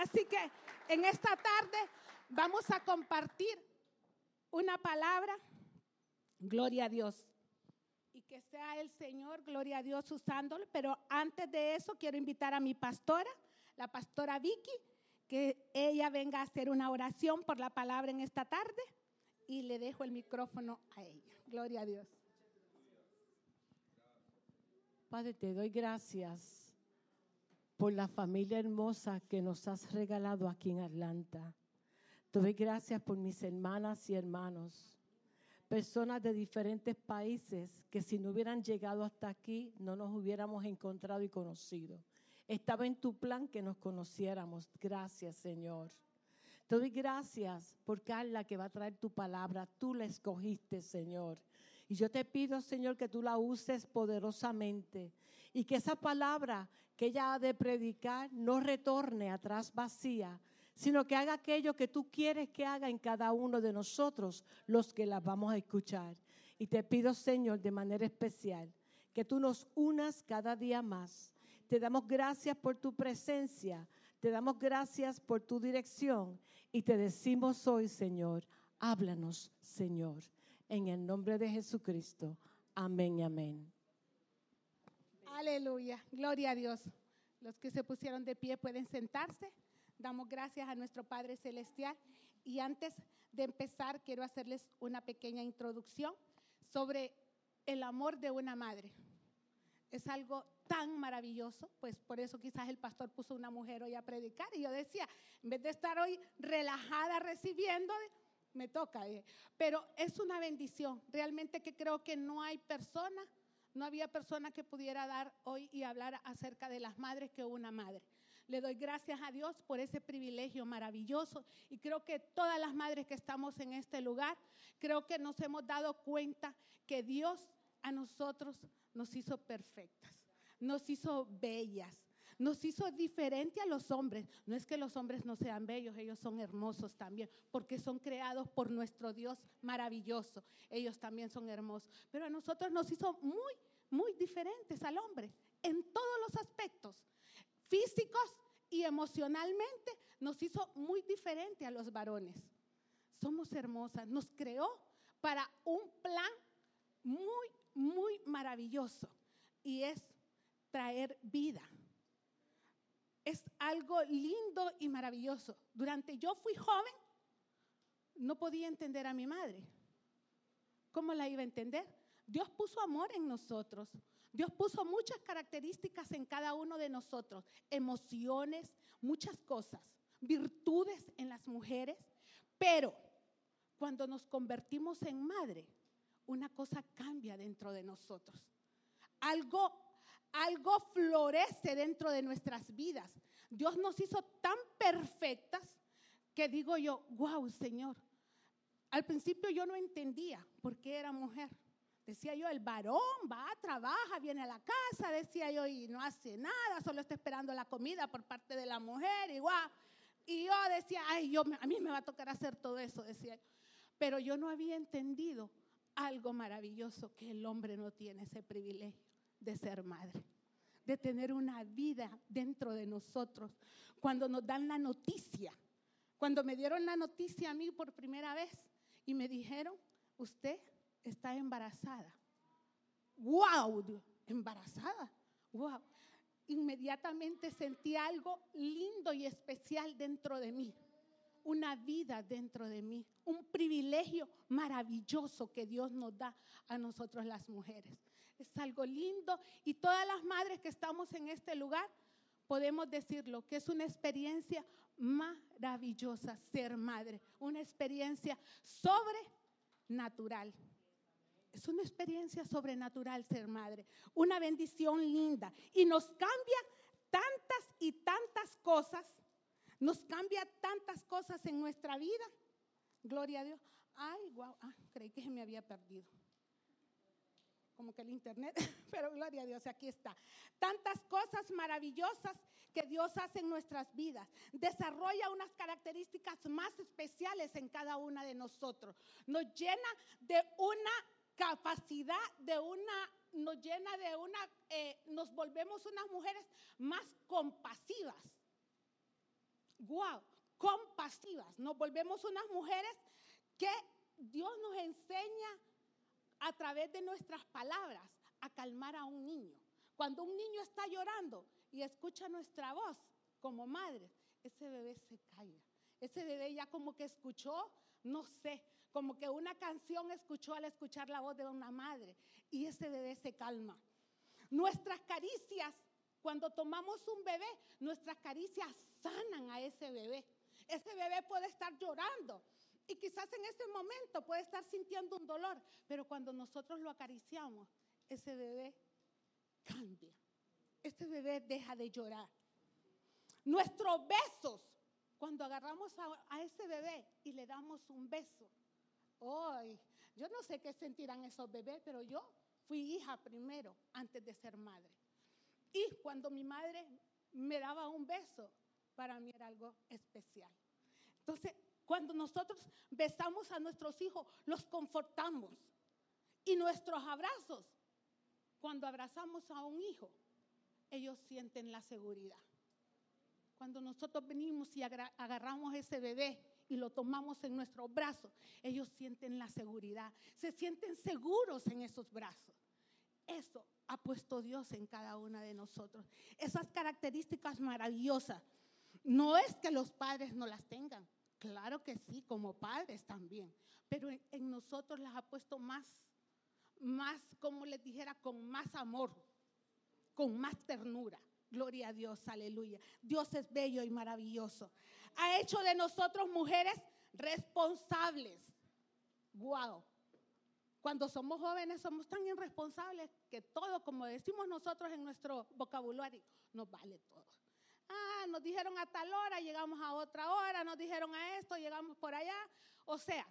Así que en esta tarde vamos a compartir una palabra. Gloria a Dios. Y que sea el Señor, gloria a Dios, usándolo. Pero antes de eso, quiero invitar a mi pastora, la pastora Vicky, que ella venga a hacer una oración por la palabra en esta tarde. Y le dejo el micrófono a ella. Gloria a Dios. Padre, te doy gracias por la familia hermosa que nos has regalado aquí en Atlanta. Te doy gracias por mis hermanas y hermanos, personas de diferentes países que si no hubieran llegado hasta aquí no nos hubiéramos encontrado y conocido. Estaba en tu plan que nos conociéramos. Gracias, Señor. Te doy gracias por Carla que va a traer tu palabra. Tú la escogiste, Señor. Y yo te pido, Señor, que tú la uses poderosamente y que esa palabra que ella ha de predicar no retorne atrás vacía, sino que haga aquello que tú quieres que haga en cada uno de nosotros, los que la vamos a escuchar. Y te pido, Señor, de manera especial, que tú nos unas cada día más. Te damos gracias por tu presencia, te damos gracias por tu dirección y te decimos hoy, Señor, háblanos, Señor en el nombre de Jesucristo. Amén y amén. Aleluya, gloria a Dios. Los que se pusieron de pie pueden sentarse. Damos gracias a nuestro Padre Celestial. Y antes de empezar, quiero hacerles una pequeña introducción sobre el amor de una madre. Es algo tan maravilloso, pues por eso quizás el pastor puso una mujer hoy a predicar. Y yo decía, en vez de estar hoy relajada recibiendo, me toca. Eh. Pero es una bendición. Realmente que creo que no hay persona, no había persona que pudiera dar hoy y hablar acerca de las madres que una madre. Le doy gracias a Dios por ese privilegio maravilloso y creo que todas las madres que estamos en este lugar, creo que nos hemos dado cuenta que Dios a nosotros nos hizo perfectas, nos hizo bellas, nos hizo diferente a los hombres. No es que los hombres no sean bellos, ellos son hermosos también, porque son creados por nuestro Dios maravilloso. Ellos también son hermosos. Pero a nosotros nos hizo muy, muy diferentes al hombre en todos los aspectos, físicos y emocionalmente, nos hizo muy diferente a los varones. Somos hermosas, nos creó para un plan muy, muy maravilloso y es traer vida es algo lindo y maravilloso. Durante yo fui joven, no podía entender a mi madre. ¿Cómo la iba a entender? Dios puso amor en nosotros. Dios puso muchas características en cada uno de nosotros, emociones, muchas cosas, virtudes en las mujeres, pero cuando nos convertimos en madre, una cosa cambia dentro de nosotros. Algo algo florece dentro de nuestras vidas. Dios nos hizo tan perfectas que digo yo, wow, Señor. Al principio yo no entendía por qué era mujer. Decía yo, el varón va, trabaja, viene a la casa, decía yo, y no hace nada, solo está esperando la comida por parte de la mujer, y Y yo decía, ay, yo, a mí me va a tocar hacer todo eso, decía yo. Pero yo no había entendido algo maravilloso, que el hombre no tiene ese privilegio de ser madre, de tener una vida dentro de nosotros. Cuando nos dan la noticia, cuando me dieron la noticia a mí por primera vez y me dijeron, usted está embarazada. ¡Wow! Embarazada. ¡Wow! Inmediatamente sentí algo lindo y especial dentro de mí una vida dentro de mí, un privilegio maravilloso que Dios nos da a nosotros las mujeres. Es algo lindo y todas las madres que estamos en este lugar podemos decirlo, que es una experiencia maravillosa ser madre, una experiencia sobrenatural. Es una experiencia sobrenatural ser madre, una bendición linda y nos cambia tantas y tantas cosas nos cambia tantas cosas en nuestra vida. Gloria a Dios. Ay, wow, ah, creí que me había perdido. Como que el internet, pero gloria a Dios, aquí está. Tantas cosas maravillosas que Dios hace en nuestras vidas. Desarrolla unas características más especiales en cada una de nosotros. Nos llena de una capacidad, de una, nos llena de una, eh, nos volvemos unas mujeres más compasivas wow, compasivas. Nos volvemos unas mujeres que Dios nos enseña a través de nuestras palabras a calmar a un niño. Cuando un niño está llorando y escucha nuestra voz como madre, ese bebé se calla. Ese bebé ya como que escuchó, no sé, como que una canción escuchó al escuchar la voz de una madre y ese bebé se calma. Nuestras caricias, cuando tomamos un bebé, nuestras caricias sanan a ese bebé. Ese bebé puede estar llorando y quizás en ese momento puede estar sintiendo un dolor, pero cuando nosotros lo acariciamos, ese bebé cambia. Ese bebé deja de llorar. Nuestros besos, cuando agarramos a, ese bebé y le damos un beso, hoy, yo no sé qué sentirán esos bebés, pero yo fui hija primero antes de ser madre. Y cuando mi madre me daba un beso, para mí era algo especial. Entonces, cuando nosotros besamos a nuestros hijos, los confortamos. Y nuestros abrazos, cuando abrazamos a un hijo, ellos sienten la seguridad. Cuando nosotros venimos y agarramos ese bebé y lo tomamos en nuestros brazos, ellos sienten la seguridad, se sienten seguros en esos brazos. Eso ha puesto Dios en cada una de nosotros. Esas características maravillosas. No es que los padres no las tengan, claro que sí, como padres también, pero en, nosotros las ha puesto más, más, como les dijera, con más amor, con más ternura. Gloria a Dios, aleluya. Dios es bello y maravilloso. Ha hecho de nosotros mujeres responsables. Wow. Cuando somos jóvenes somos tan irresponsables que todo, como decimos nosotros en nuestro vocabulario, nos vale todo. Nos dijeron a tal hora, llegamos a otra hora, nos dijeron a esto, llegamos por allá. O sea,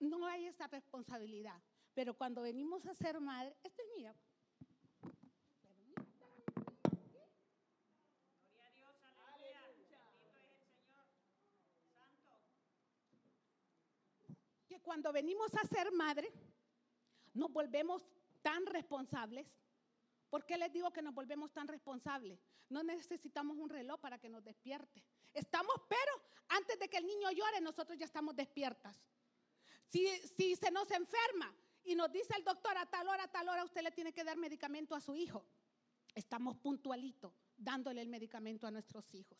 no hay esa responsabilidad. Pero cuando venimos a ser madre, esta es mía. Que cuando venimos a ser madre, nos volvemos tan responsables. ¿Por qué les digo que nos volvemos tan responsables? No necesitamos un reloj para que nos despierte. Estamos, pero antes de que el niño llore, nosotros ya estamos despiertas. Si, si se nos enferma y nos dice el doctor a tal hora, a tal hora, usted le tiene que dar medicamento a su hijo. Estamos puntualitos dándole el medicamento a nuestros hijos.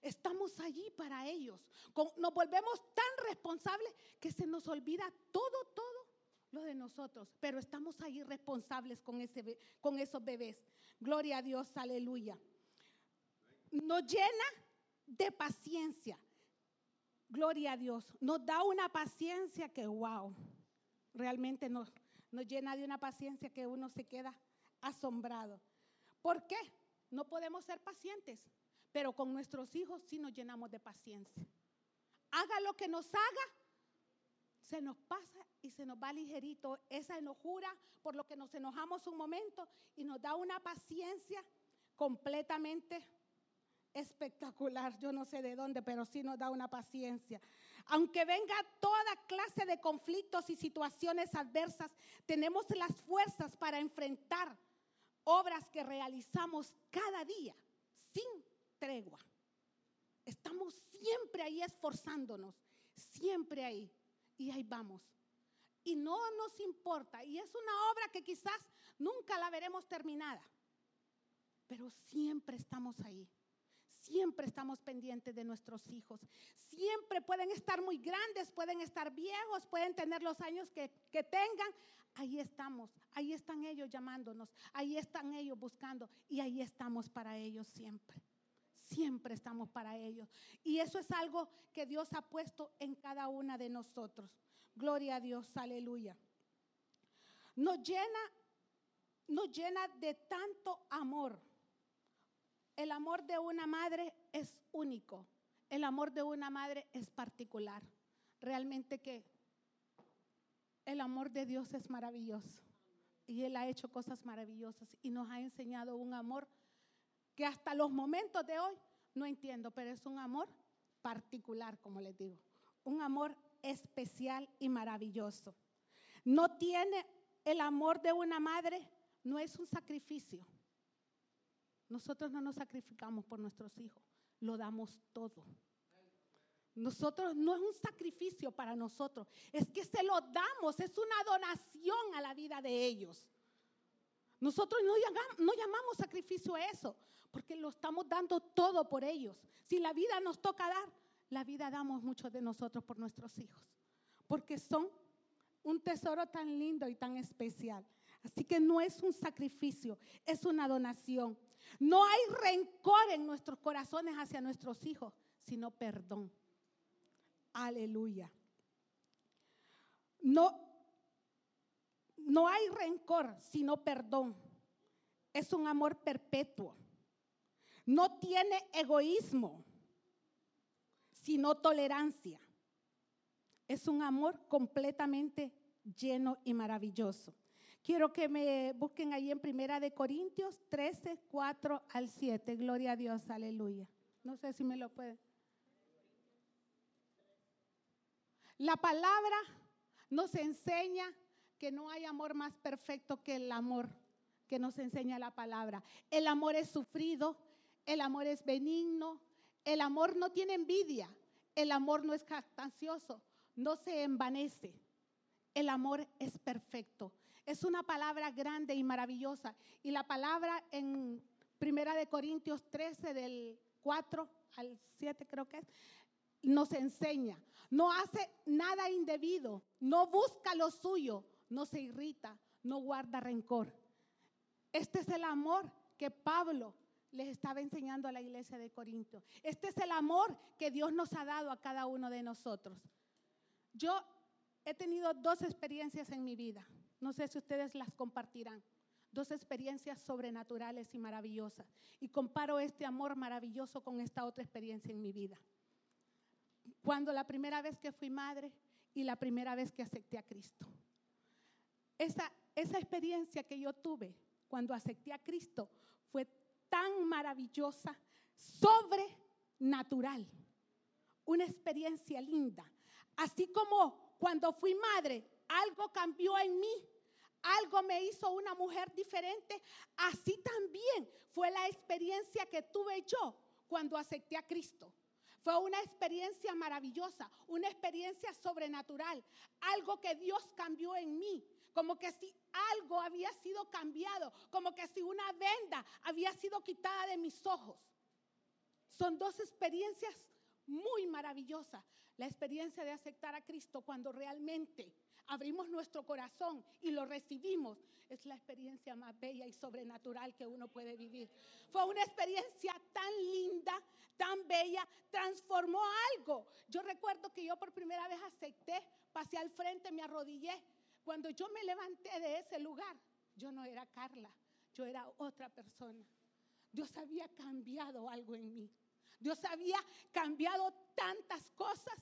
Estamos allí para ellos. Nos volvemos tan responsables que se nos olvida todo, todo lo de nosotros. Pero estamos ahí responsables con, ese, con esos bebés. Gloria a Dios, aleluya. Nos llena de paciencia. Gloria a Dios. Nos da una paciencia que, wow, realmente nos, nos llena de una paciencia que uno se queda asombrado. ¿Por qué? No podemos ser pacientes pero con nuestros hijos sí nos llenamos de paciencia. Haga lo que nos haga, se nos pasa y se nos va ligerito esa enojura por lo que nos enojamos un momento y nos da una paciencia completamente espectacular. Yo no sé de dónde, pero sí nos da una paciencia. Aunque venga toda clase de conflictos y situaciones adversas, tenemos las fuerzas para enfrentar obras que realizamos cada día sin tregua. Estamos siempre ahí esforzándonos, siempre ahí. Y ahí vamos. Y no nos importa. Y es una obra que quizás nunca la veremos terminada. Pero siempre estamos ahí. Siempre estamos pendientes de nuestros hijos. Siempre pueden estar muy grandes, pueden estar viejos, pueden tener los años que, que tengan. Ahí estamos, ahí están ellos llamándonos, ahí están ellos buscando y ahí estamos para ellos siempre siempre estamos para ellos. Y eso es algo que Dios ha puesto en cada una de nosotros. Gloria a Dios, aleluya. Nos llena, nos llena de tanto amor. El amor de una madre es único. El amor de una madre es particular. Realmente que el amor de Dios es maravilloso. Y Él ha hecho cosas maravillosas y nos ha enseñado un amor que hasta los momentos de hoy no entiendo, pero es un amor particular, como les digo, un amor especial y maravilloso. No tiene el amor de una madre, no es un sacrificio. Nosotros no nos sacrificamos por nuestros hijos, lo damos todo. Nosotros no es un sacrificio para nosotros, es que se lo damos, es una donación a la vida de ellos. Nosotros no llamamos, no llamamos sacrificio a eso, porque lo estamos dando todo por ellos. Si la vida nos toca dar, la vida damos muchos de nosotros por nuestros hijos, porque son un tesoro tan lindo y tan especial. Así que no es un sacrificio, es una donación. No hay rencor en nuestros corazones hacia nuestros hijos, sino perdón. Aleluya. No, no hay rencor, sino perdón. Es un amor perpetuo. No tiene egoísmo, sino tolerancia. Es un amor completamente lleno y maravilloso. Quiero que me busquen ahí en Primera de Corintios 13, 4 al 7. Gloria a Dios, aleluya. No sé si me lo pueden. La palabra nos enseña que no hay amor más perfecto que el amor que nos enseña la palabra. El amor es sufrido, el amor es benigno, el amor no tiene envidia, el amor no es jactancioso, no se envanece. El amor es perfecto. Es una palabra grande y maravillosa. Y la palabra en Primera de Corintios 13 del 4 al 7 creo que es, nos enseña. No hace nada indebido, no busca lo suyo, no se irrita, no guarda rencor. Este es el amor que Pablo les estaba enseñando a la iglesia de Corinto. Este es el amor que Dios nos ha dado a cada uno de nosotros. Yo he tenido dos experiencias en mi vida. No sé si ustedes las compartirán. Dos experiencias sobrenaturales y maravillosas. Y comparo este amor maravilloso con esta otra experiencia en mi vida cuando la primera vez que fui madre y la primera vez que acepté a Cristo. Esa, esa experiencia que yo tuve cuando acepté a Cristo fue tan maravillosa, sobrenatural, una experiencia linda. Así como cuando fui madre, algo cambió en mí, algo me hizo una mujer diferente, así también fue la experiencia que tuve yo cuando acepté a Cristo. Fue una experiencia maravillosa, una experiencia sobrenatural, algo que Dios cambió en mí, como que si algo había sido cambiado, como que si una venda había sido quitada de mis ojos. Son dos experiencias muy maravillosas. La experiencia de aceptar a Cristo cuando realmente abrimos nuestro corazón y lo recibimos, es la experiencia más bella y sobrenatural que uno puede vivir. Fue una experiencia tan linda, tan bella, transformó algo. Yo recuerdo que yo por primera vez acepté, pasé al frente, me arrodillé. Cuando yo me levanté de ese lugar, yo no era Carla, yo era otra persona. Dios había cambiado algo en mí. Dios había cambiado tantas cosas.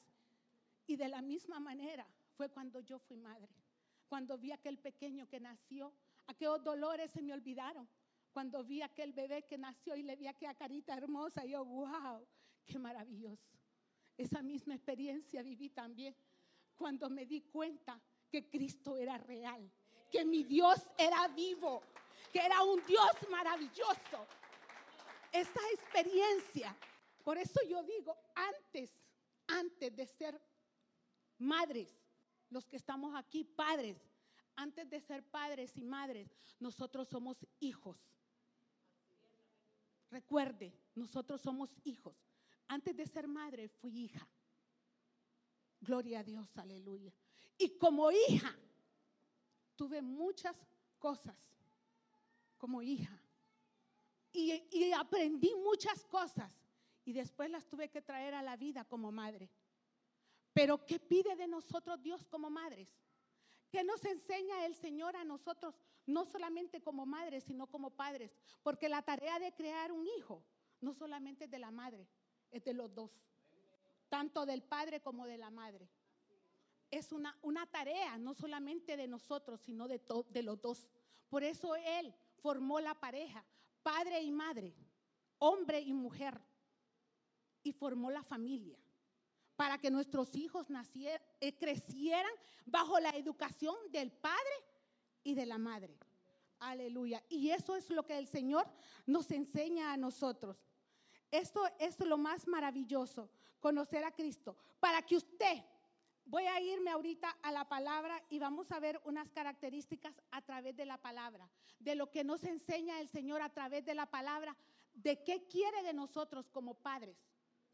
Y de la misma manera fue cuando yo fui madre. Cuando vi aquel pequeño que nació, aquellos dolores se me olvidaron. Cuando vi aquel bebé que nació y le vi aquella carita hermosa, yo, wow, qué maravilloso. Esa misma experiencia viví también cuando me di cuenta que Cristo era real, que mi Dios era vivo, que era un Dios maravilloso. Esa experiencia, por eso yo digo, antes, antes de ser madres, los que estamos aquí, padres, antes de ser padres y madres, nosotros somos hijos. Recuerde, nosotros somos hijos. Antes de ser madre, fui hija. Gloria a Dios, aleluya. Y como hija, tuve muchas cosas como hija. Y, aprendí muchas cosas. Y después las tuve que traer a la vida como madre. Pero ¿qué pide de nosotros Dios como madres? ¿Qué nos enseña el Señor a nosotros, no solamente como madres, sino como padres? Porque la tarea de crear un hijo no solamente es de la madre, es de los dos, tanto del padre como de la madre. Es una, una tarea no solamente de nosotros, sino de, los dos. Por eso Él formó la pareja, padre y madre, hombre y mujer, y formó la familia para que nuestros hijos eh, crecieran bajo la educación del padre y de la madre. Aleluya. Y eso es lo que el Señor nos enseña a nosotros. Esto es lo más maravilloso, conocer a Cristo, para que usted, voy a irme ahorita a la palabra y vamos a ver unas características a través de la palabra, de lo que nos enseña el Señor a través de la palabra, de qué quiere de nosotros como padres,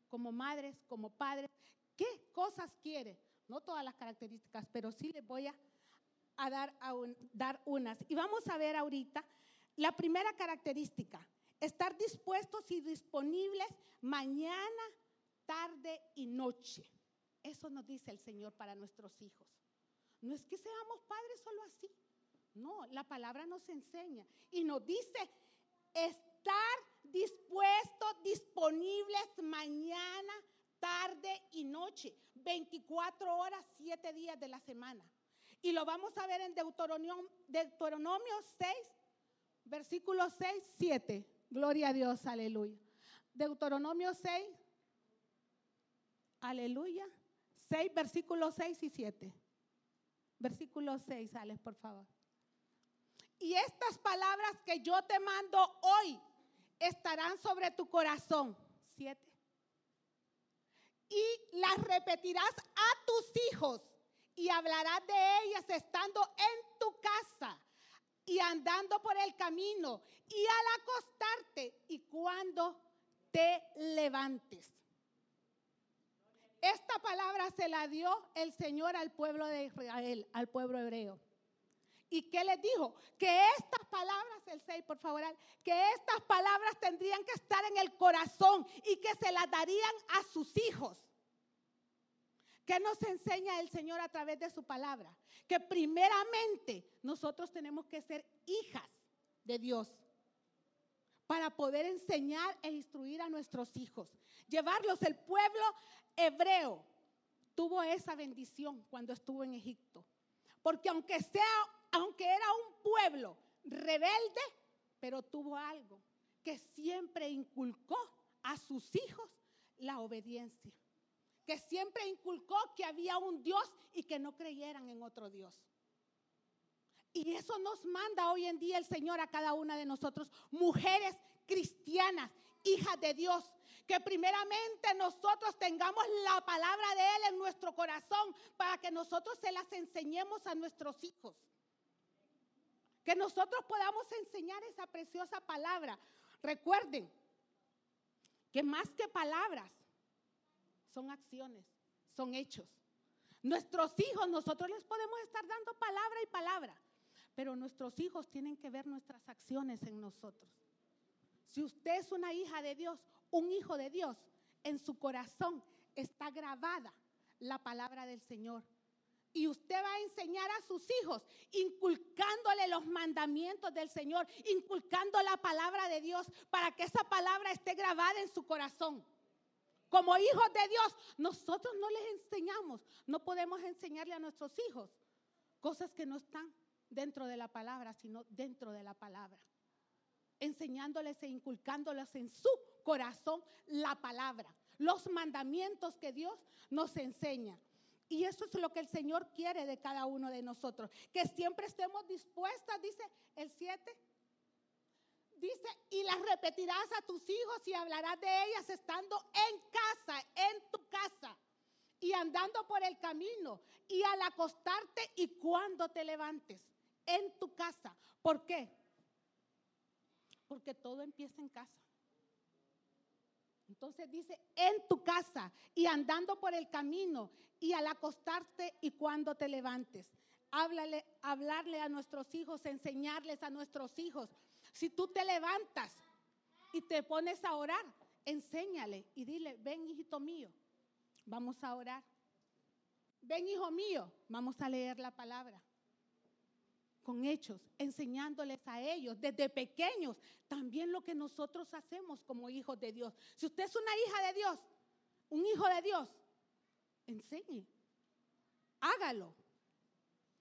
como madres, como padres, qué cosas quiere. No todas las características, pero sí les voy a, dar, a dar unas. Y vamos a ver ahorita la primera característica, estar dispuestos y disponibles mañana, tarde y noche. Eso nos dice el Señor para nuestros hijos. No es que seamos padres solo así. No, la palabra nos enseña y nos dice estar dispuestos, disponibles mañana, tarde y noche, 24 horas, 7 días de la semana. Y lo vamos a ver en Deuteronomio, Deuteronomio 6, versículo 6, 7. Gloria a Dios, aleluya. Deuteronomio 6, aleluya. 6, versículos 6 y 7. Versículo 6, Alex, por favor. Y estas palabras que yo te mando hoy estarán sobre tu corazón. 7. Y las repetirás a tus hijos y hablarás de ellas estando en tu casa y andando por el camino y al acostarte y cuando te levantes. Esta palabra se la dio el Señor al pueblo de Israel, al pueblo hebreo. ¿Y qué les dijo? Que estas palabras, el 6, por favor, que estas palabras tendrían que estar en el corazón y que se las darían a sus hijos. ¿Qué nos enseña el Señor a través de su palabra? Que primeramente nosotros tenemos que ser hijas de Dios para poder enseñar e instruir a nuestros hijos. Llevarlos, el pueblo hebreo tuvo esa bendición cuando estuvo en Egipto. Porque aunque sea, aunque era un pueblo rebelde, pero tuvo algo que siempre inculcó a sus hijos la obediencia que siempre inculcó que había un Dios y que no creyeran en otro Dios. Y eso nos manda hoy en día el Señor a cada una de nosotros, mujeres cristianas, hijas de Dios, que primeramente nosotros tengamos la palabra de Él en nuestro corazón para que nosotros se las enseñemos a nuestros hijos. Que nosotros podamos enseñar esa preciosa palabra. Recuerden que más que palabras, son acciones, son hechos. Nuestros hijos, nosotros les podemos estar dando palabra y palabra, pero nuestros hijos tienen que ver nuestras acciones en nosotros. Si usted es una hija de Dios, un hijo de Dios, en su corazón está grabada la palabra del Señor. Y usted va a enseñar a sus hijos, inculcándole los mandamientos del Señor, inculcando la palabra de Dios, para que esa palabra esté grabada en su corazón. Como hijos de Dios, nosotros no les enseñamos, no podemos enseñarle a nuestros hijos cosas que no están dentro de la palabra, sino dentro de la palabra. Enseñándoles e inculcándoles en su corazón la palabra, los mandamientos que Dios nos enseña. Y eso es lo que el Señor quiere de cada uno de nosotros, que siempre estemos dispuestas, dice el 7, dice, y las repetirás a tus hijos y hablarás de ellas estando en casa, en tu casa, y andando por el camino, y al acostarte y cuando te levantes, en tu casa. ¿Por qué? Porque todo empieza en casa. Entonces dice, en tu casa y andando por el camino y al acostarte y cuando te levantes. Háblale, hablarle a nuestros hijos, enseñarles a nuestros hijos si tú te levantas y te pones a orar, enséñale y dile, ven hijito mío, vamos a orar. Ven hijo mío, vamos a leer la palabra. Con hechos, enseñándoles a ellos desde pequeños también lo que nosotros hacemos como hijos de Dios. Si usted es una hija de Dios, un hijo de Dios, enseñe, hágalo,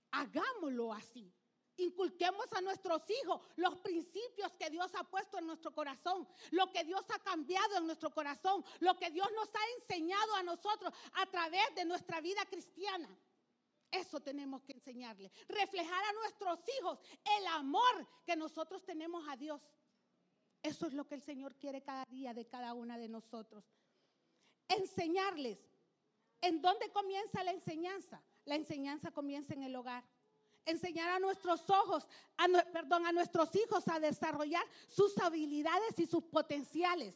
hagámoslo así. Inculquemos a nuestros hijos los principios que Dios ha puesto en nuestro corazón, lo que Dios ha cambiado en nuestro corazón, lo que Dios nos ha enseñado a nosotros a través de nuestra vida cristiana. Eso tenemos que enseñarle. Reflejar a nuestros hijos el amor que nosotros tenemos a Dios. Eso es lo que el Señor quiere cada día de cada una de nosotros. Enseñarles. ¿En dónde comienza la enseñanza? La enseñanza comienza en el hogar. Enseñar a nuestros ojos, perdón, a nuestros hijos a desarrollar sus habilidades y sus potenciales.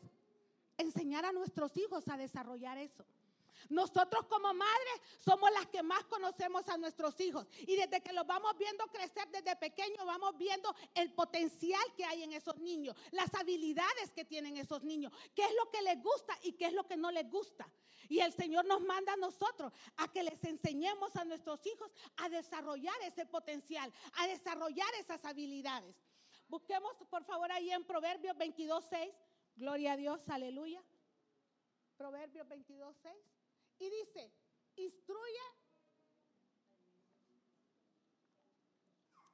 Enseñar a nuestros hijos a desarrollar eso. Nosotros como madres somos las que más conocemos a nuestros hijos. Y desde que los vamos viendo crecer desde pequeños, vamos viendo el potencial que hay en esos niños, las habilidades que tienen esos niños, qué es lo que les gusta y qué es lo que no les gusta. Y el Señor nos manda a nosotros a que les enseñemos a nuestros hijos a desarrollar ese potencial, a desarrollar esas habilidades. Busquemos por favor ahí en Proverbios 22.6. Gloria a Dios, aleluya. Proverbios 22.6. Y dice, instruye,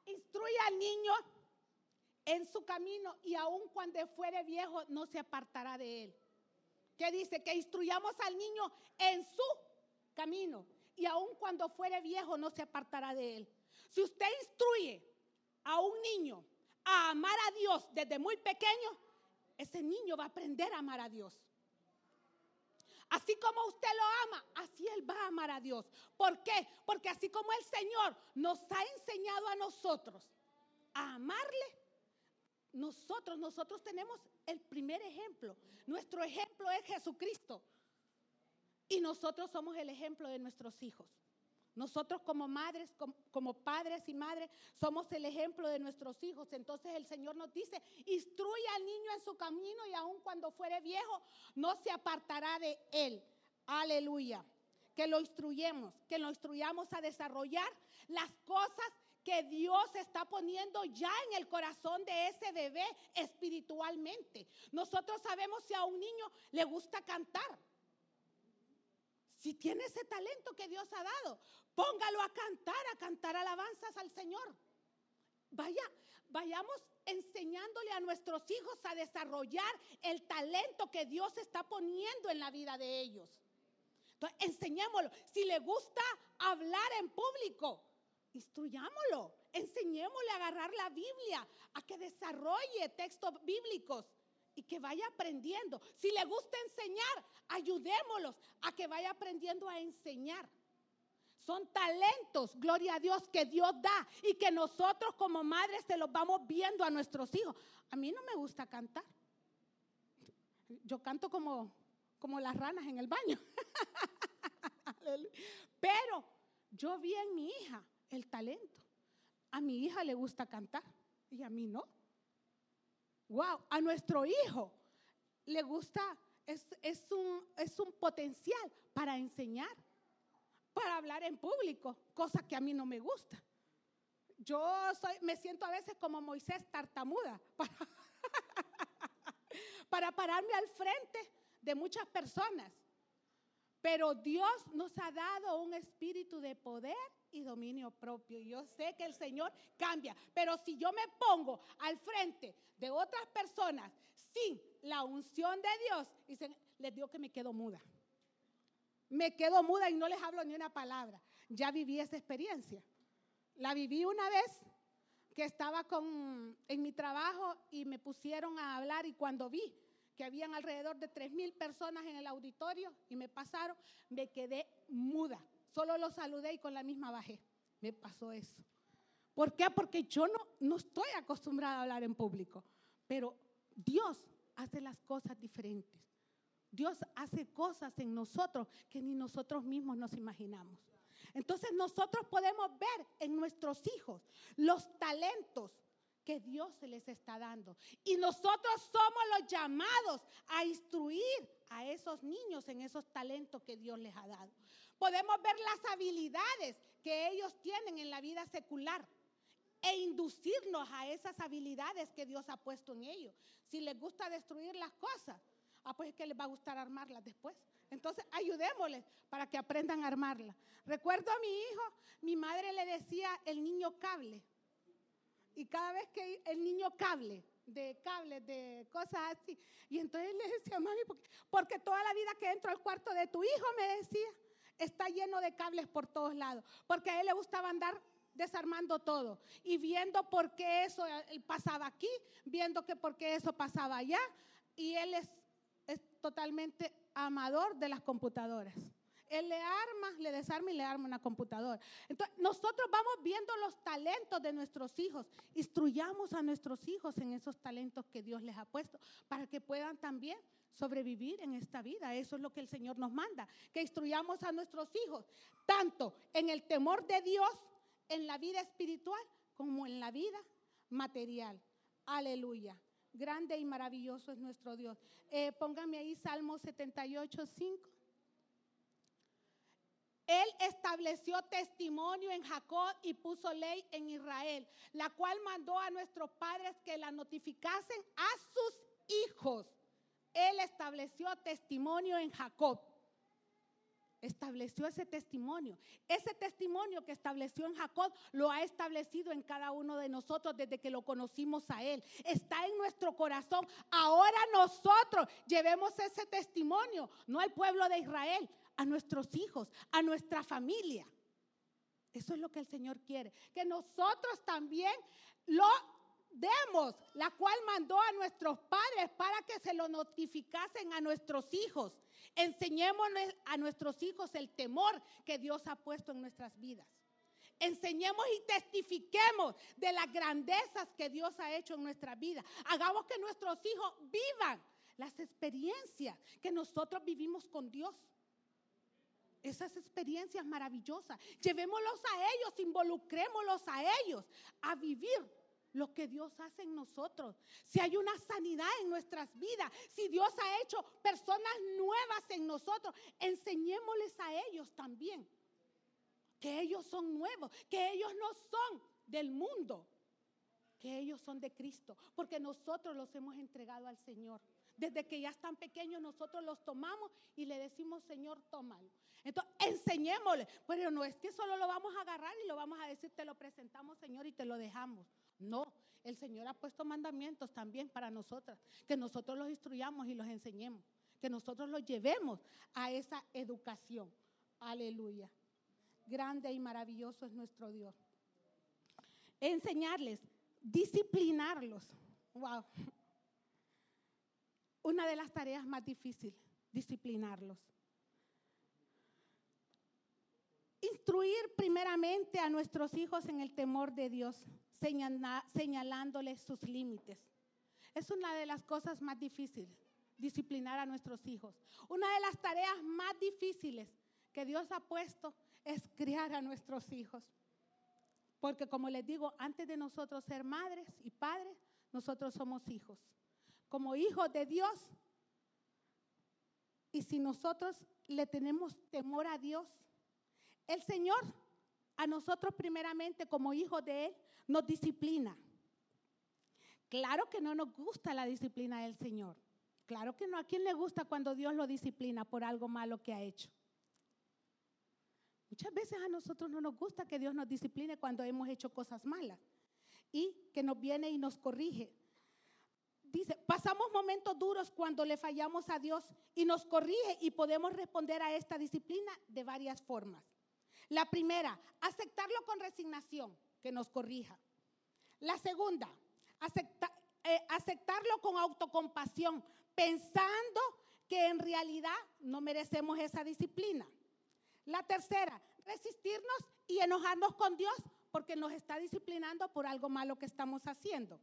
instruye al niño en su camino y aun cuando fuere viejo no se apartará de él. ¿Qué dice? Que instruyamos al niño en su camino y aun cuando fuere viejo no se apartará de él. Si usted instruye a un niño a amar a Dios desde muy pequeño, ese niño va a aprender a amar a Dios. Así como usted lo ama, así Él va a amar a Dios. ¿Por qué? Porque así como el Señor nos ha enseñado a nosotros a amarle, nosotros, nosotros tenemos el primer ejemplo. Nuestro ejemplo es Jesucristo. Y nosotros somos el ejemplo de nuestros hijos. Nosotros como madres, como, padres y madres, somos el ejemplo de nuestros hijos. Entonces el Señor nos dice, instruye al niño en su camino y aun cuando fuere viejo, no se apartará de él. Aleluya. Que lo instruyemos, que lo instruyamos a desarrollar las cosas que Dios está poniendo ya en el corazón de ese bebé espiritualmente. Nosotros sabemos si a un niño le gusta cantar. Si tiene ese talento que Dios ha dado, póngalo a cantar, a cantar alabanzas al Señor. Vaya, vayamos enseñándole a nuestros hijos a desarrollar el talento que Dios está poniendo en la vida de ellos. Entonces, enseñémoslo. Si le gusta hablar en público, instruyámoslo. Enseñémosle a agarrar la Biblia, a que desarrolle textos bíblicos y que vaya aprendiendo. Si le gusta enseñar, ayudémoslos a que vaya aprendiendo a enseñar. Son talentos, gloria a Dios, que Dios da y que nosotros como madres se los vamos viendo a nuestros hijos. A mí no me gusta cantar. Yo canto como, como las ranas en el baño. Pero yo vi en mi hija el talento. A mi hija le gusta cantar y a mí no. Wow, a nuestro hijo le gusta, es, un, es un potencial para enseñar, para hablar en público, cosa que a mí no me gusta. Yo soy, me siento a veces como Moisés tartamuda para, para pararme al frente de muchas personas. Pero Dios nos ha dado un espíritu de poder y dominio propio. Yo sé que el Señor cambia, pero si yo me pongo al frente de otras personas sin la unción de Dios, dicen, les digo que me quedo muda. Me quedo muda y no les hablo ni una palabra. Ya viví esa experiencia. La viví una vez que estaba con, en mi trabajo y me pusieron a hablar y cuando vi que habían alrededor de tres mil personas en el auditorio y me pasaron, me quedé muda. Solo lo saludé y con la misma bajé. Me pasó eso. ¿Por qué? Porque yo no, no estoy acostumbrada a hablar en público. Pero Dios hace las cosas diferentes. Dios hace cosas en nosotros que ni nosotros mismos nos imaginamos. Entonces nosotros podemos ver en nuestros hijos los talentos que Dios se les está dando. Y nosotros somos los llamados a instruir a esos niños en esos talentos que Dios les ha dado. Podemos ver las habilidades que ellos tienen en la vida secular e inducirnos a esas habilidades que Dios ha puesto en ellos. Si les gusta destruir las cosas, ah, pues es que les va a gustar armarlas después. Entonces, ayudémosles para que aprendan a armarlas. Recuerdo a mi hijo, mi madre le decía el niño cable. Y cada vez que el niño cable, de cables, de cosas así. Y entonces le decía, mami, porque, toda la vida que entro al cuarto de tu hijo, me decía, está lleno de cables por todos lados. Porque a él le gustaba andar desarmando todo y viendo por qué eso eh, pasaba aquí, viendo que por qué eso pasaba allá. Y él es, es totalmente amador de las computadoras. Él le arma, le desarma y le arma una computadora. Entonces, nosotros vamos viendo los talentos de nuestros hijos. Instruyamos a nuestros hijos en esos talentos que Dios les ha puesto para que puedan también sobrevivir en esta vida. Eso es lo que el Señor nos manda, que instruyamos a nuestros hijos, tanto en el temor de Dios, en la vida espiritual, como en la vida material. Aleluya. Grande y maravilloso es nuestro Dios. Eh, póngame ahí Salmo 78, 5. Él estableció testimonio en Jacob y puso ley en Israel, la cual mandó a nuestros padres que la notificasen a sus hijos. Él estableció testimonio en Jacob. Estableció ese testimonio. Ese testimonio que estableció en Jacob lo ha establecido en cada uno de nosotros desde que lo conocimos a Él. Está en nuestro corazón. Ahora nosotros llevemos ese testimonio, no al pueblo de Israel, a nuestros hijos, a nuestra familia. Eso es lo que el Señor quiere. Que nosotros también lo demos, la cual mandó a nuestros padres para que se lo notificasen a nuestros hijos. Enseñémosles a nuestros hijos el temor que Dios ha puesto en nuestras vidas. Enseñemos y testifiquemos de las grandezas que Dios ha hecho en nuestra vida. Hagamos que nuestros hijos vivan las experiencias que nosotros vivimos con Dios esas experiencias maravillosas. Llevémoslos a ellos, involucrémoslos a ellos a vivir lo que Dios hace en nosotros. Si hay una sanidad en nuestras vidas, si Dios ha hecho personas nuevas en nosotros, enseñémosles a ellos también que ellos son nuevos, que ellos no son del mundo, que ellos son de Cristo, porque nosotros los hemos entregado al Señor. Desde que ya están pequeños, nosotros los tomamos y le decimos, Señor, tómalo. Entonces, enseñémosle. Pero no es que solo lo vamos a agarrar y lo vamos a decir, te lo presentamos, Señor, y te lo dejamos. No, el Señor ha puesto mandamientos también para nosotras, que nosotros los instruyamos y los enseñemos, que nosotros los llevemos a esa educación. Aleluya. Grande y maravilloso es nuestro Dios. Enseñarles, disciplinarlos. Wow una de las tareas más difíciles, disciplinarlos. Instruir primeramente a nuestros hijos en el temor de Dios, señalándoles sus límites. Es una de las cosas más difíciles, disciplinar a nuestros hijos. Una de las tareas más difíciles que Dios ha puesto es criar a nuestros hijos. Porque como les digo, antes de nosotros ser madres y padres, nosotros somos hijos como hijos de Dios. Y si nosotros le tenemos temor a Dios, el Señor a nosotros primeramente como hijos de Él nos disciplina. Claro que no nos gusta la disciplina del Señor. Claro que no. ¿A quién le gusta cuando Dios lo disciplina por algo malo que ha hecho? Muchas veces a nosotros no nos gusta que Dios nos discipline cuando hemos hecho cosas malas y que nos viene y nos corrige dice, pasamos momentos duros cuando le fallamos a Dios y nos corrige y podemos responder a esta disciplina de varias formas. La primera, aceptarlo con resignación, que nos corrija. La segunda, eh, aceptarlo con autocompasión, pensando que en realidad no merecemos esa disciplina. La tercera, resistirnos y enojarnos con Dios porque nos está disciplinando por algo malo que estamos haciendo.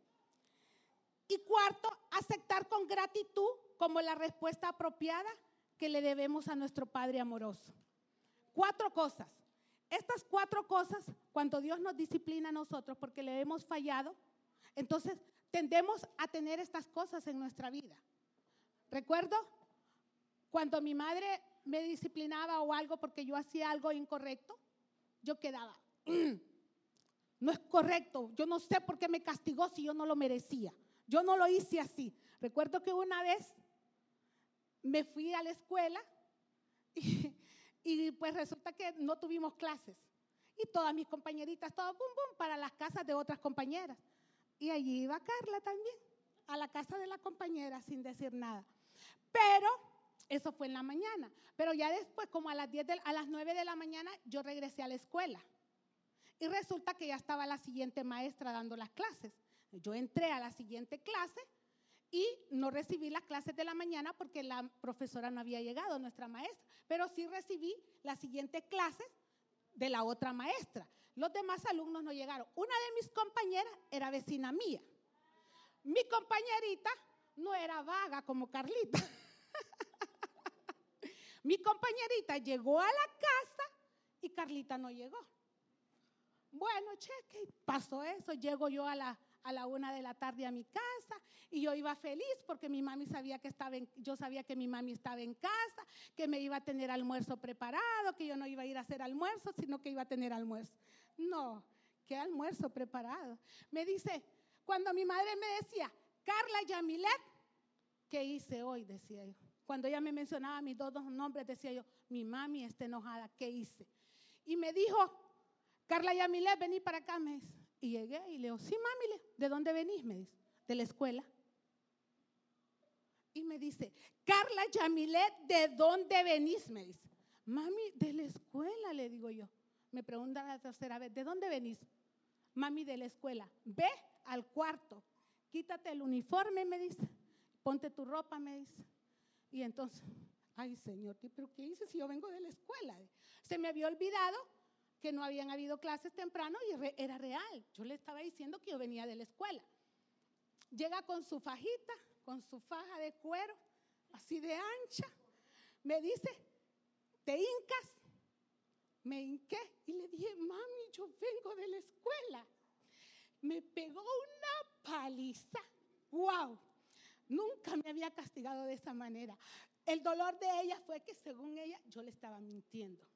Y cuarto, aceptar con gratitud como la respuesta apropiada que le debemos a nuestro Padre amoroso. Cuatro cosas. Estas cuatro cosas, cuando Dios nos disciplina a nosotros porque le hemos fallado, entonces tendemos a tener estas cosas en nuestra vida. Recuerdo cuando mi madre me disciplinaba o algo porque yo hacía algo incorrecto, yo quedaba, no es correcto, yo no sé por qué me castigó si yo no lo merecía. Yo no lo hice así. Recuerdo que una vez me fui a la escuela y, pues resulta que no tuvimos clases. Y todas mis compañeritas, todo bum, bum, para las casas de otras compañeras. Y allí iba Carla también, a la casa de la compañera sin decir nada. Pero eso fue en la mañana. Pero ya después, como a las, 10 a las 9 de la mañana, yo regresé a la escuela. Y resulta que ya estaba la siguiente maestra dando las clases. Yo entré a la siguiente clase y no recibí las clases de la mañana porque la profesora no había llegado, nuestra maestra, pero sí recibí las siguientes clases de la otra maestra. Los demás alumnos no llegaron. Una de mis compañeras era vecina mía. Mi compañerita no era vaga como Carlita. Mi compañerita llegó a la casa y Carlita no llegó. Bueno, cheque, pasó eso. Llego yo a la, a la una de la tarde a mi casa y yo iba feliz porque mi mami sabía que estaba en, yo sabía que mi mami estaba en casa, que me iba a tener almuerzo preparado, que yo no iba a ir a hacer almuerzo, sino que iba a tener almuerzo. No, ¿qué almuerzo preparado? Me dice, cuando mi madre me decía, Carla Yamilet, ¿qué hice hoy? Decía yo. Cuando ella me mencionaba mis dos, nombres, decía yo, mi mami está enojada, ¿qué hice? Y me dijo, Carla Yamilet, vení para acá, me dice. Y llegué y le digo, sí, mami, ¿de dónde venís? Me dice, de la escuela. Y me dice, Carla Yamilet, ¿de dónde venís? Me dice, mami, de la escuela, le digo yo. Me pregunta la tercera vez, ¿de dónde venís? Mami, de la escuela. Ve al cuarto, quítate el uniforme, me dice, ponte tu ropa, me dice. Y entonces, ay Señor, ¿pero qué hice si yo vengo de la escuela? Se me había olvidado que no habían habido clases temprano y era real. Yo le estaba diciendo que yo venía de la escuela. Llega con su fajita, con su faja de cuero, así de ancha. Me dice, ¿te hincas? Me hinqué y le dije, mami, yo vengo de la escuela. Me pegó una paliza. ¡Wow! Nunca me había castigado de esa manera. El dolor de ella fue que según ella yo le estaba mintiendo.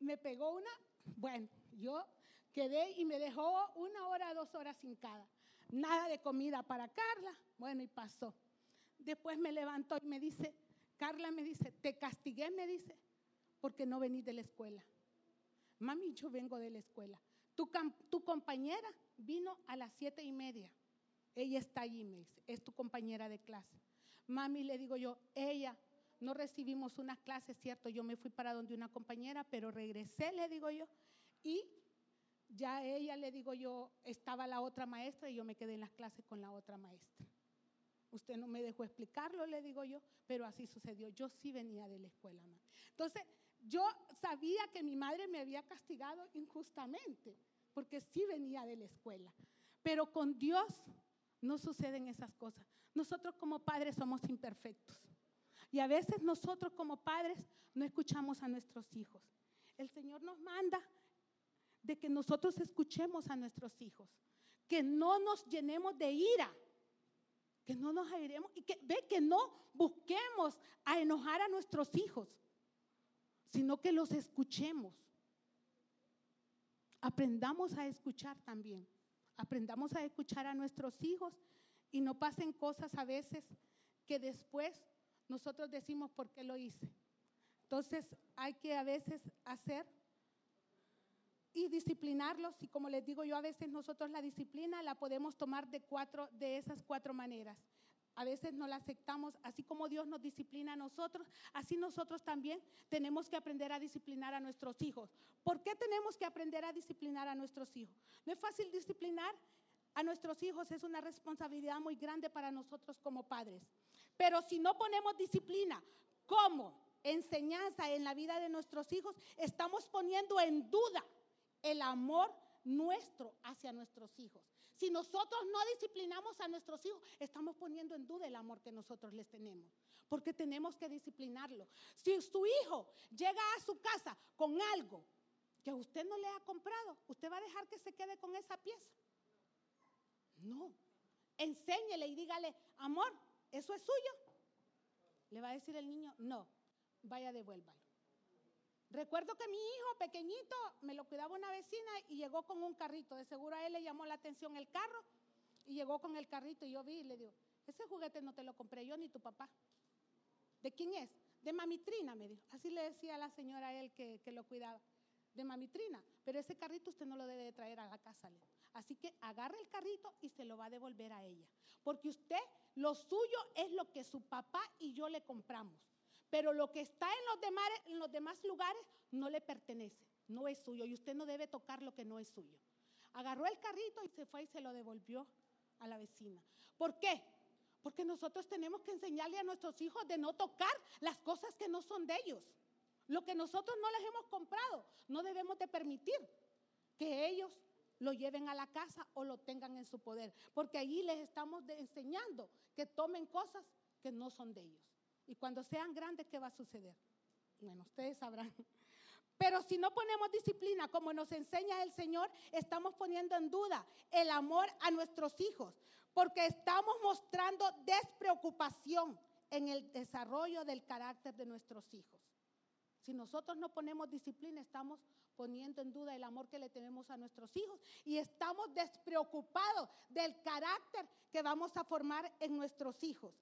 Me pegó una, bueno, yo quedé y me dejó una hora, dos horas sin cada. Nada de comida para Carla. Bueno, y pasó. Después me levantó y me dice, Carla me dice, te castigué, me dice, porque no venís de la escuela. Mami, yo vengo de la escuela. Tu, tu compañera vino a las siete y media. Ella está allí, me dice, es tu compañera de clase. Mami, le digo yo, ella, no recibimos unas clases, cierto, yo me fui para donde una compañera, pero regresé, le digo yo, y ya ella, le digo yo, estaba la otra maestra y yo me quedé en las clases con la otra maestra. Usted no me dejó explicarlo, le digo yo, pero así sucedió. Yo sí venía de la escuela. Entonces, yo sabía que mi madre me había castigado injustamente, porque sí venía de la escuela. Pero con Dios no suceden esas cosas. Nosotros como padres somos imperfectos. Y a veces nosotros como padres no escuchamos a nuestros hijos. El Señor nos manda de que nosotros escuchemos a nuestros hijos, que no nos llenemos de ira, que no nos airemos y que ve que no busquemos a enojar a nuestros hijos, sino que los escuchemos. Aprendamos a escuchar también. Aprendamos a escuchar a nuestros hijos y no pasen cosas a veces que después nosotros decimos por qué lo hice. Entonces hay que a veces hacer y disciplinarlos y como les digo yo a veces nosotros la disciplina la podemos tomar de cuatro de esas cuatro maneras. A veces no la aceptamos, así como Dios nos disciplina a nosotros, así nosotros también tenemos que aprender a disciplinar a nuestros hijos. ¿Por qué tenemos que aprender a disciplinar a nuestros hijos? No es fácil disciplinar a nuestros hijos, es una responsabilidad muy grande para nosotros como padres. Pero si no ponemos disciplina como enseñanza en la vida de nuestros hijos, estamos poniendo en duda el amor nuestro hacia nuestros hijos. Si nosotros no disciplinamos a nuestros hijos, estamos poniendo en duda el amor que nosotros les tenemos, porque tenemos que disciplinarlo. Si su hijo llega a su casa con algo que usted no le ha comprado, ¿usted va a dejar que se quede con esa pieza? No. Enséñele y dígale, amor, ¿eso es suyo? Le va a decir el niño, no, vaya devuélvalo. Recuerdo que mi hijo pequeñito me lo cuidaba una vecina y llegó con un carrito. De seguro a él le llamó la atención el carro y llegó con el carrito y yo vi y le digo, ese juguete no te lo compré yo ni tu papá. ¿De quién es? De mamitrina, me dijo. Así le decía la señora a él que, que lo cuidaba. De mamitrina. Pero ese carrito usted no lo debe de traer a la casa. Así que agarre el carrito y se lo va a devolver a ella. Porque usted, lo suyo es lo que su papá y yo le compramos. pero lo que está en los, demás, lugares no le pertenece, no es suyo y usted no debe tocar lo que no es suyo. Agarró el carrito y se fue y se lo devolvió a la vecina. ¿Por qué? Porque nosotros tenemos que enseñarle a nuestros hijos de no tocar las cosas que no son de ellos. Lo que nosotros no les hemos comprado, no debemos de permitir que ellos lo lleven a la casa o lo tengan en su poder, porque allí les estamos enseñando que tomen cosas que no son de ellos. Y cuando sean grandes, ¿qué va a suceder? Bueno, ustedes sabrán. Pero si no ponemos disciplina como nos enseña el Señor, estamos poniendo en duda el amor a nuestros hijos, porque estamos mostrando despreocupación en el desarrollo del carácter de nuestros hijos. Si nosotros no ponemos disciplina, estamos poniendo en duda el amor que le tenemos a nuestros hijos y estamos despreocupados del carácter que vamos a formar en nuestros hijos.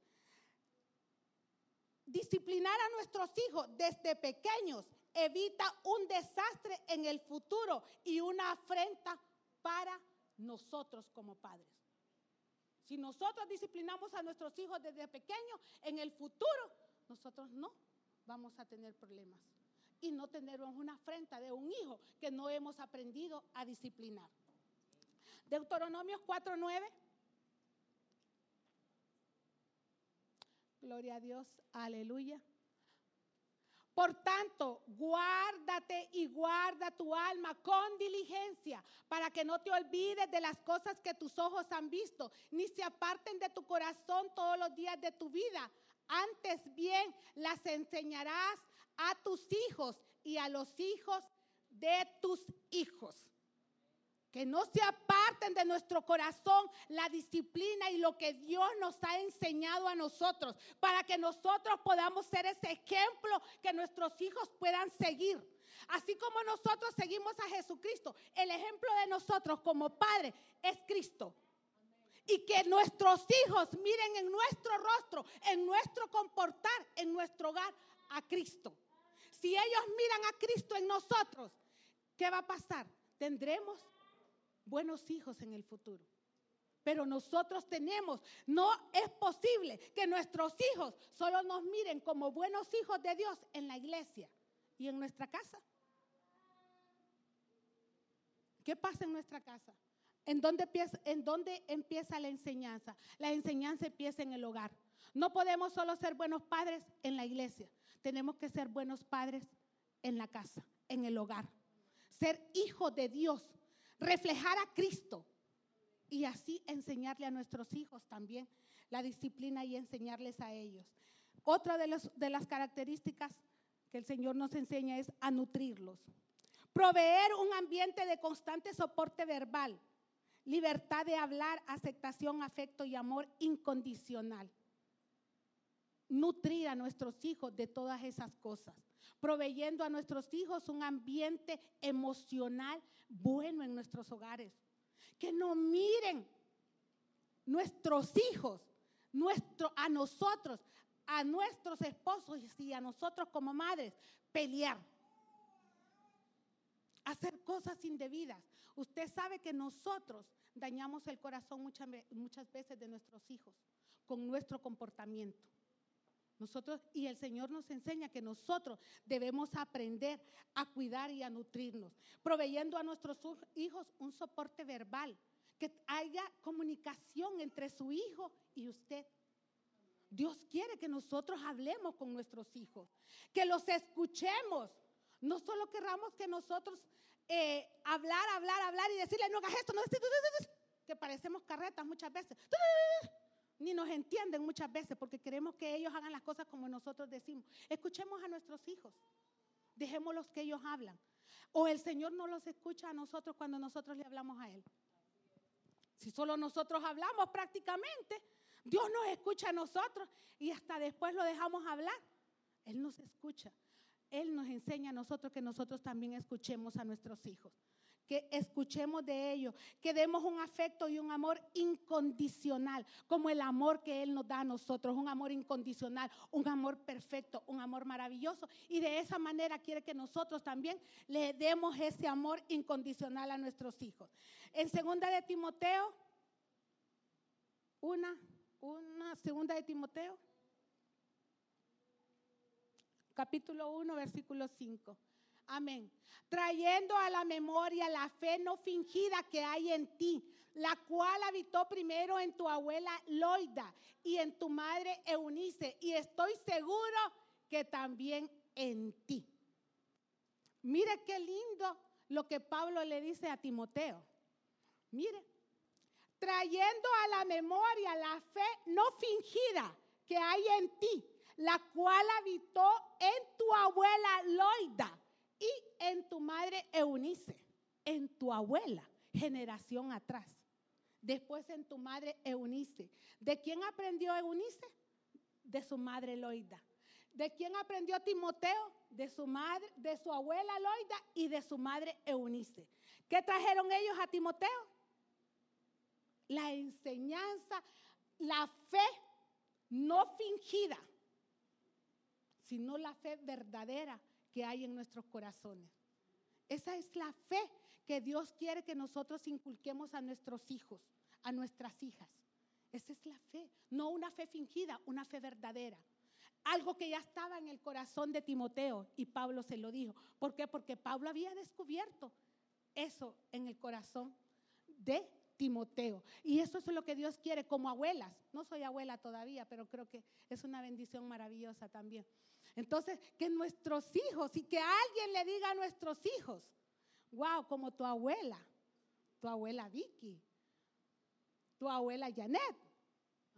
Disciplinar a nuestros hijos desde pequeños evita un desastre en el futuro y una afrenta para nosotros como padres. Si nosotros disciplinamos a nuestros hijos desde pequeños, en el futuro nosotros no vamos a tener problemas y no tener una afrenta de un hijo que no hemos aprendido a disciplinar. Deuteronomios 4:9. Gloria a Dios, aleluya. Por tanto, guárdate y guarda tu alma con diligencia para que no te olvides de las cosas que tus ojos han visto, ni se aparten de tu corazón todos los días de tu vida. Antes bien, las enseñarás a tus hijos y a los hijos de tus hijos. Que no se aparten de nuestro corazón la disciplina y lo que Dios nos ha enseñado a nosotros, para que nosotros podamos ser ese ejemplo que nuestros hijos puedan seguir. Así como nosotros seguimos a Jesucristo, el ejemplo de nosotros como padre es Cristo. Y que nuestros hijos miren en nuestro rostro, en nuestro comportar, en nuestro hogar a Cristo. Si ellos miran a Cristo en nosotros, ¿qué va a pasar? Tendremos buenos hijos en el futuro. Pero nosotros tenemos, no es posible que nuestros hijos solo nos miren como buenos hijos de Dios en la iglesia y en nuestra casa. ¿Qué pasa en nuestra casa? ¿En dónde, empieza, ¿En empieza la enseñanza? La enseñanza empieza en el hogar. No podemos solo ser buenos padres en la iglesia tenemos que ser buenos padres en la casa, en el hogar. Ser hijos de Dios, reflejar a Cristo y así enseñarle a nuestros hijos también la disciplina y enseñarles a ellos. Otra de, de las características que el Señor nos enseña es a nutrirlos. Proveer un ambiente de constante soporte verbal, libertad de hablar, aceptación, afecto y amor incondicional nutrir a nuestros hijos de todas esas cosas, proveyendo a nuestros hijos un ambiente emocional bueno en nuestros hogares. Que no miren nuestros hijos, nuestro, a nosotros, a nuestros esposos y a nosotros como madres pelear, hacer cosas indebidas. Usted sabe que nosotros dañamos el corazón muchas, muchas veces de nuestros hijos con nuestro comportamiento. Nosotros, y el Señor nos enseña que nosotros debemos aprender a cuidar y a nutrirnos, proveyendo a nuestros hijos un soporte verbal, que haya comunicación entre su hijo y usted. Dios quiere que nosotros hablemos con nuestros hijos, que los escuchemos. No solo querramos que nosotros eh, hablar, hablar, hablar y decirle, no hagas esto, no que parecemos carretas muchas veces ni nos entienden muchas veces porque queremos que ellos hagan las cosas como nosotros decimos. Escuchemos a nuestros hijos, dejémoslos que ellos hablan. O el Señor no los escucha a nosotros cuando nosotros le hablamos a Él. Si solo nosotros hablamos prácticamente, Dios nos escucha a nosotros y hasta después lo dejamos hablar. Él nos escucha. Él nos enseña a nosotros que nosotros también escuchemos a nuestros hijos que escuchemos de ellos, que demos un afecto y un amor incondicional, como el amor que Él nos da a nosotros, un amor incondicional, un amor perfecto, un amor maravilloso. Y de esa manera quiere que nosotros también le demos ese amor incondicional a nuestros hijos. En segunda de Timoteo, una, una segunda de Timoteo. capítulo 1, versículo 5. Amén. Trayendo a la memoria la fe no fingida que hay en ti, la cual habitó primero en tu abuela Loida y en tu madre Eunice, y estoy seguro que también en ti. Mire qué lindo lo que Pablo le dice a Timoteo. Mire, trayendo a la memoria la fe no fingida que hay en ti, la cual habitó en tu abuela Loida y en tu madre Eunice, en tu abuela, generación atrás. Después en tu madre Eunice. ¿De quién aprendió Eunice? De su madre Loida. ¿De quién aprendió Timoteo? De su madre, de su abuela Loida y de su madre Eunice. ¿Qué trajeron ellos a Timoteo? La enseñanza, la fe no fingida, sino la fe verdadera que hay en nuestros corazones. Esa es la fe que Dios quiere que nosotros inculquemos a nuestros hijos, a nuestras hijas. Esa es la fe, no una fe fingida, una fe verdadera. Algo que ya estaba en el corazón de Timoteo y Pablo se lo dijo. ¿Por qué? Porque Pablo había descubierto eso en el corazón de Timoteo. Y eso es lo que Dios quiere como abuelas. No soy abuela todavía, pero creo que es una bendición maravillosa también. Entonces, que nuestros hijos y que alguien le diga a nuestros hijos, wow, como tu abuela, tu abuela Vicky, tu abuela Janet.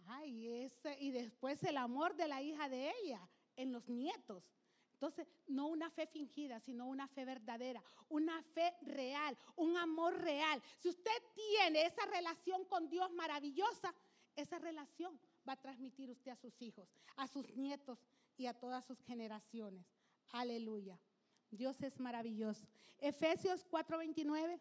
Ay, ese, y después el amor de la hija de ella en los nietos. Entonces, no una fe fingida, sino una fe verdadera, una fe real, un amor real. Si usted tiene esa relación con Dios maravillosa, esa relación va a transmitir usted a sus hijos, a sus nietos y a todas sus generaciones. Aleluya. Dios es maravilloso. Efesios 4:29.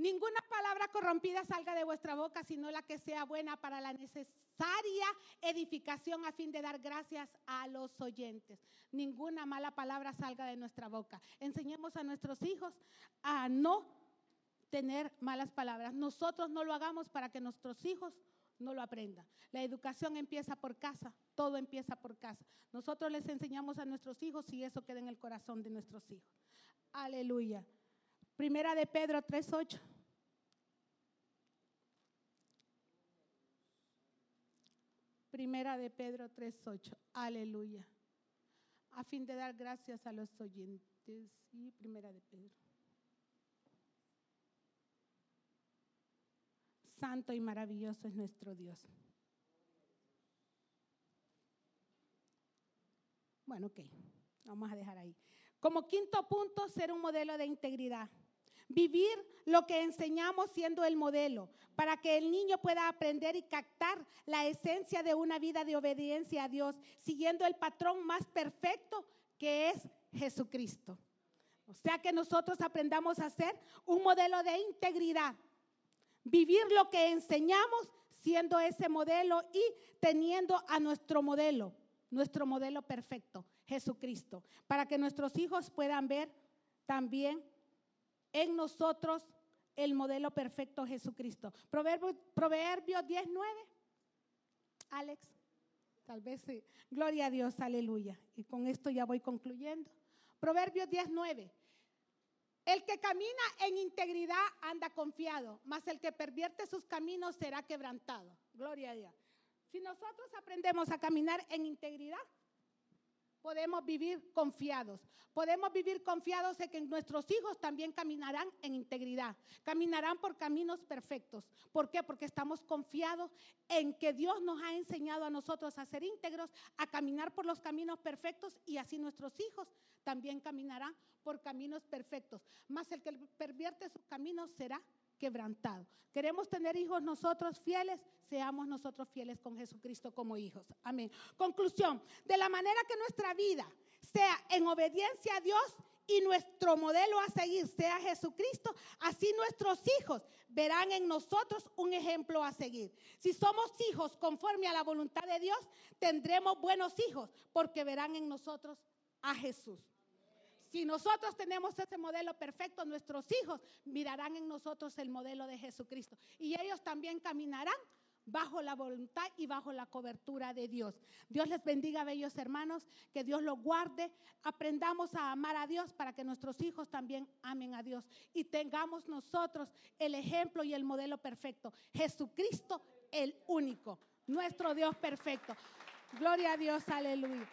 Ninguna palabra corrompida salga de vuestra boca, sino la que sea buena para la necesaria edificación a fin de dar gracias a los oyentes. Ninguna mala palabra salga de nuestra boca. Enseñemos a nuestros hijos a no tener malas palabras. Nosotros no lo hagamos para que nuestros hijos no lo aprendan. La educación empieza por casa, todo empieza por casa. Nosotros les enseñamos a nuestros hijos y eso queda en el corazón de nuestros hijos. Aleluya. Primera de Pedro 3.8. Primera de Pedro 3.8. Aleluya. A fin de dar gracias a los oyentes. Y primera de Pedro. Santo y maravilloso es nuestro Dios. Bueno, ok. Vamos a dejar ahí. Como quinto punto, ser un modelo de integridad. Vivir lo que enseñamos siendo el modelo, para que el niño pueda aprender y captar la esencia de una vida de obediencia a Dios, siguiendo el patrón más perfecto que es Jesucristo. O sea que nosotros aprendamos a ser un modelo de integridad. Vivir lo que enseñamos siendo ese modelo y teniendo a nuestro modelo, nuestro modelo perfecto, Jesucristo, para que nuestros hijos puedan ver también en nosotros el modelo perfecto Jesucristo. Proverbio, Proverbios 19. Alex, tal vez sí. Gloria a Dios, aleluya. Y con esto ya voy concluyendo. Proverbios 19. El que camina en integridad anda confiado, mas el que pervierte sus caminos será quebrantado. Gloria a Dios. Si nosotros aprendemos a caminar en integridad, podemos vivir confiados. Podemos vivir confiados de que nuestros hijos también caminarán en integridad, caminarán por caminos perfectos. ¿Por qué? Porque estamos confiados en que Dios nos ha enseñado a nosotros a ser íntegros, a caminar por los caminos perfectos y así nuestros hijos también caminarán por caminos perfectos. Más el que pervierte sus caminos será quebrantado. Queremos tener hijos nosotros fieles, seamos nosotros fieles con Jesucristo como hijos. Amén. Conclusión, de la manera que nuestra vida sea en obediencia a Dios y nuestro modelo a seguir sea Jesucristo, así nuestros hijos verán en nosotros un ejemplo a seguir. Si somos hijos conforme a la voluntad de Dios, tendremos buenos hijos porque verán en nosotros a Jesús. Si nosotros tenemos ese modelo perfecto, nuestros hijos mirarán en nosotros el modelo de Jesucristo. Y ellos también caminarán bajo la voluntad y bajo la cobertura de Dios. Dios les bendiga, bellos hermanos, que Dios los guarde. Aprendamos a amar a Dios para que nuestros hijos también amen a Dios y tengamos nosotros el ejemplo y el modelo perfecto. Jesucristo, el único, nuestro Dios perfecto. Gloria a Dios, aleluya.